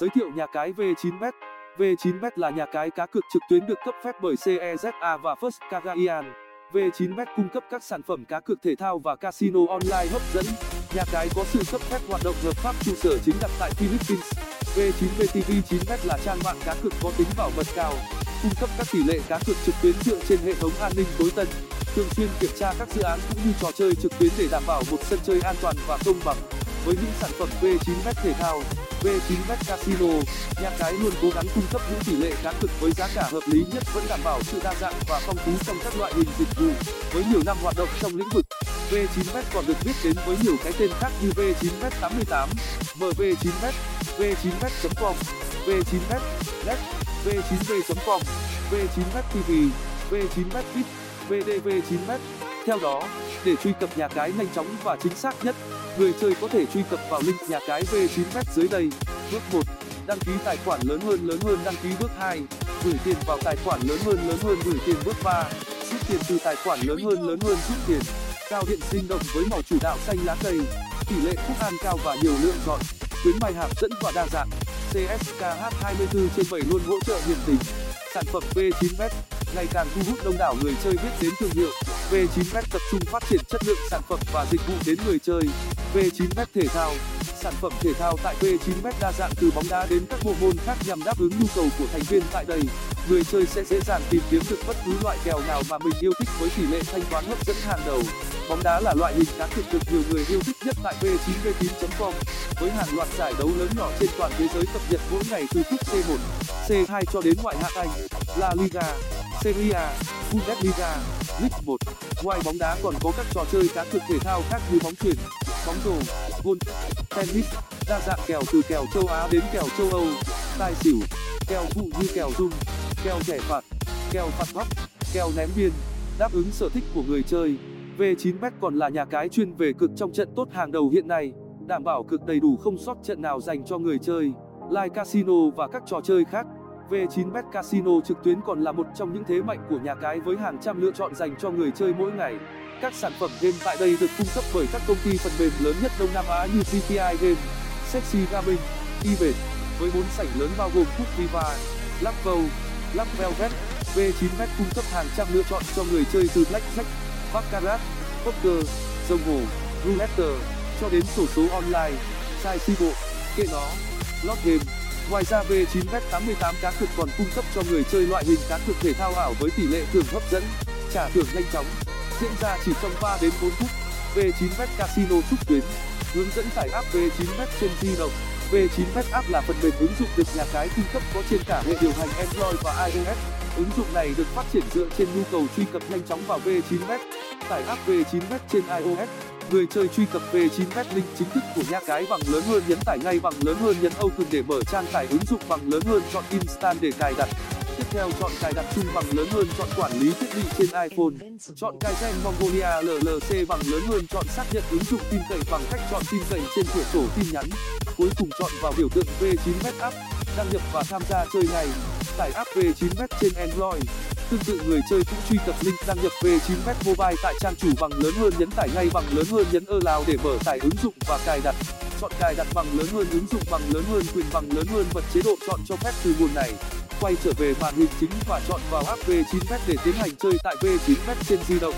Giới thiệu nhà cái V9bet V9bet là nhà cái cá cược trực tuyến được cấp phép bởi CEZA và First Cagayan. V9bet cung cấp các sản phẩm cá cược thể thao và casino online hấp dẫn. Nhà cái có sự cấp phép hoạt động hợp pháp trụ sở chính đặt tại Philippines. V9BTV9bet là trang mạng cá cược có tính bảo mật cao, cung cấp các tỷ lệ cá cược trực tuyến dựa trên hệ thống an ninh tối tân, thường xuyên kiểm tra các dự án cũng như trò chơi trực tuyến để đảm bảo một sân chơi an toàn và công bằng. Với những sản phẩm V9bet thể thao, V9bet Casino, nhà cái luôn cố gắng cung cấp những tỷ lệ cá cược với giá cả hợp lý nhất vẫn đảm bảo sự đa dạng và phong phú trong các loại hình dịch vụ. Với nhiều năm hoạt động trong lĩnh vực, V9bet còn được biết đến với nhiều cái tên khác như V9bet88, MV9bet, V9bet.com, V9bet, Net, V9v.com, V9bet TV, V9bet VDV9bet. Theo đó, để truy cập nhà cái nhanh chóng và chính xác nhất, người chơi có thể truy cập vào link nhà cái V9bet dưới đây. Bước 1. Đăng ký tài khoản lớn hơn lớn hơn đăng ký bước 2. Gửi tiền vào tài khoản lớn hơn lớn hơn gửi tiền bước 3. Rút tiền từ tài khoản lớn hơn lớn hơn rút tiền. Cao điện sinh động với màu chủ đạo xanh lá cây. Tỷ lệ phúc an cao và nhiều lựa chọn. Khuyến mại hấp dẫn và đa dạng. CSKH 24 trên 7 luôn hỗ trợ nhiệt tình. Sản phẩm V9bet ngày càng thu hút đông đảo người chơi biết đến thương hiệu. V9bet tập trung phát triển chất lượng sản phẩm và dịch vụ đến người chơi. V9bet thể thao sản phẩm thể thao tại V9bet đa dạng từ bóng đá đến các bộ môn khác nhằm đáp ứng nhu cầu của thành viên tại đây. Người chơi sẽ dễ dàng tìm kiếm được bất cứ loại kèo nào mà mình yêu thích với tỷ lệ thanh toán hấp dẫn hàng đầu. Bóng đá là loại hình cá cược được nhiều người yêu thích nhất tại v9v9.com với hàng loạt giải đấu lớn nhỏ trên toàn thế giới cập nhật mỗi ngày từ cúp C1, C2 cho đến ngoại hạng Anh, La Liga, Serie A, Bundesliga, League 1. Ngoài bóng đá còn có các trò chơi cá cược thể thao khác như bóng chuyền, bóng rổ, golf, tennis, đa dạng kèo từ kèo châu Á đến kèo châu Âu, tài xỉu, kèo phụ như kèo rung, kèo thẻ phạt, kèo phạt góc, kèo ném biên, đáp ứng sở thích của người chơi. V9bet còn là nhà cái chuyên về cực trong trận tốt hàng đầu hiện nay, đảm bảo cực đầy đủ không sót trận nào dành cho người chơi, live casino và các trò chơi khác. V9bet Casino trực tuyến còn là một trong những thế mạnh của nhà cái với hàng trăm lựa chọn dành cho người chơi mỗi ngày. Các sản phẩm game tại đây được cung cấp bởi các công ty phần mềm lớn nhất Đông Nam Á như GTI Game, Sexy Gaming, Event, với bốn sảnh lớn bao gồm Cook Viva, Blackbow, Lap Velvet. V9bet cung cấp hàng trăm lựa chọn cho người chơi từ blackjack, baccarat, poker, rồng hồ, roulette cho đến sổ số online, sai si bộ, kệ nó, Lot game. Ngoài ra V9bet 88 cá cược còn cung cấp cho người chơi loại hình cá cược thể thao ảo với tỷ lệ thưởng hấp dẫn, trả thưởng nhanh chóng, diễn ra chỉ trong 3 đến 4 phút. V9bet Casino trúc tuyến, hướng dẫn tải app V9bet trên di động. V9bet app là phần mềm ứng dụng được nhà cái cung cấp có trên cả hệ điều hành Android và iOS. Ứng dụng này được phát triển dựa trên nhu cầu truy cập nhanh chóng vào V9bet. Tải app V9bet trên iOS người chơi truy cập về 9bet link chính thức của nhà cái bằng lớn hơn nhấn tải ngay bằng lớn hơn nhấn open để mở trang tải ứng dụng bằng lớn hơn chọn instant để cài đặt. Tiếp theo chọn cài đặt chung bằng lớn hơn chọn quản lý thiết bị trên iphone. Chọn cài gen mongolia llc bằng lớn hơn chọn xác nhận ứng dụng tin cậy bằng cách chọn tin cậy trên cửa sổ tin nhắn. Cuối cùng chọn vào biểu tượng v 9 bet app, đăng nhập và tham gia chơi ngay. Tải app v 9 bet trên android tương tự, người chơi cũng truy cập link đăng nhập về 9bet mobile tại trang chủ bằng lớn hơn nhấn tải ngay bằng lớn hơn nhấn allow để mở tải ứng dụng và cài đặt. Chọn cài đặt bằng lớn hơn ứng dụng bằng lớn hơn, quyền bằng lớn hơn bật chế độ chọn cho phép từ nguồn này. Quay trở về màn hình chính và chọn vào app v 9bet để tiến hành chơi tại v 9bet trên di động.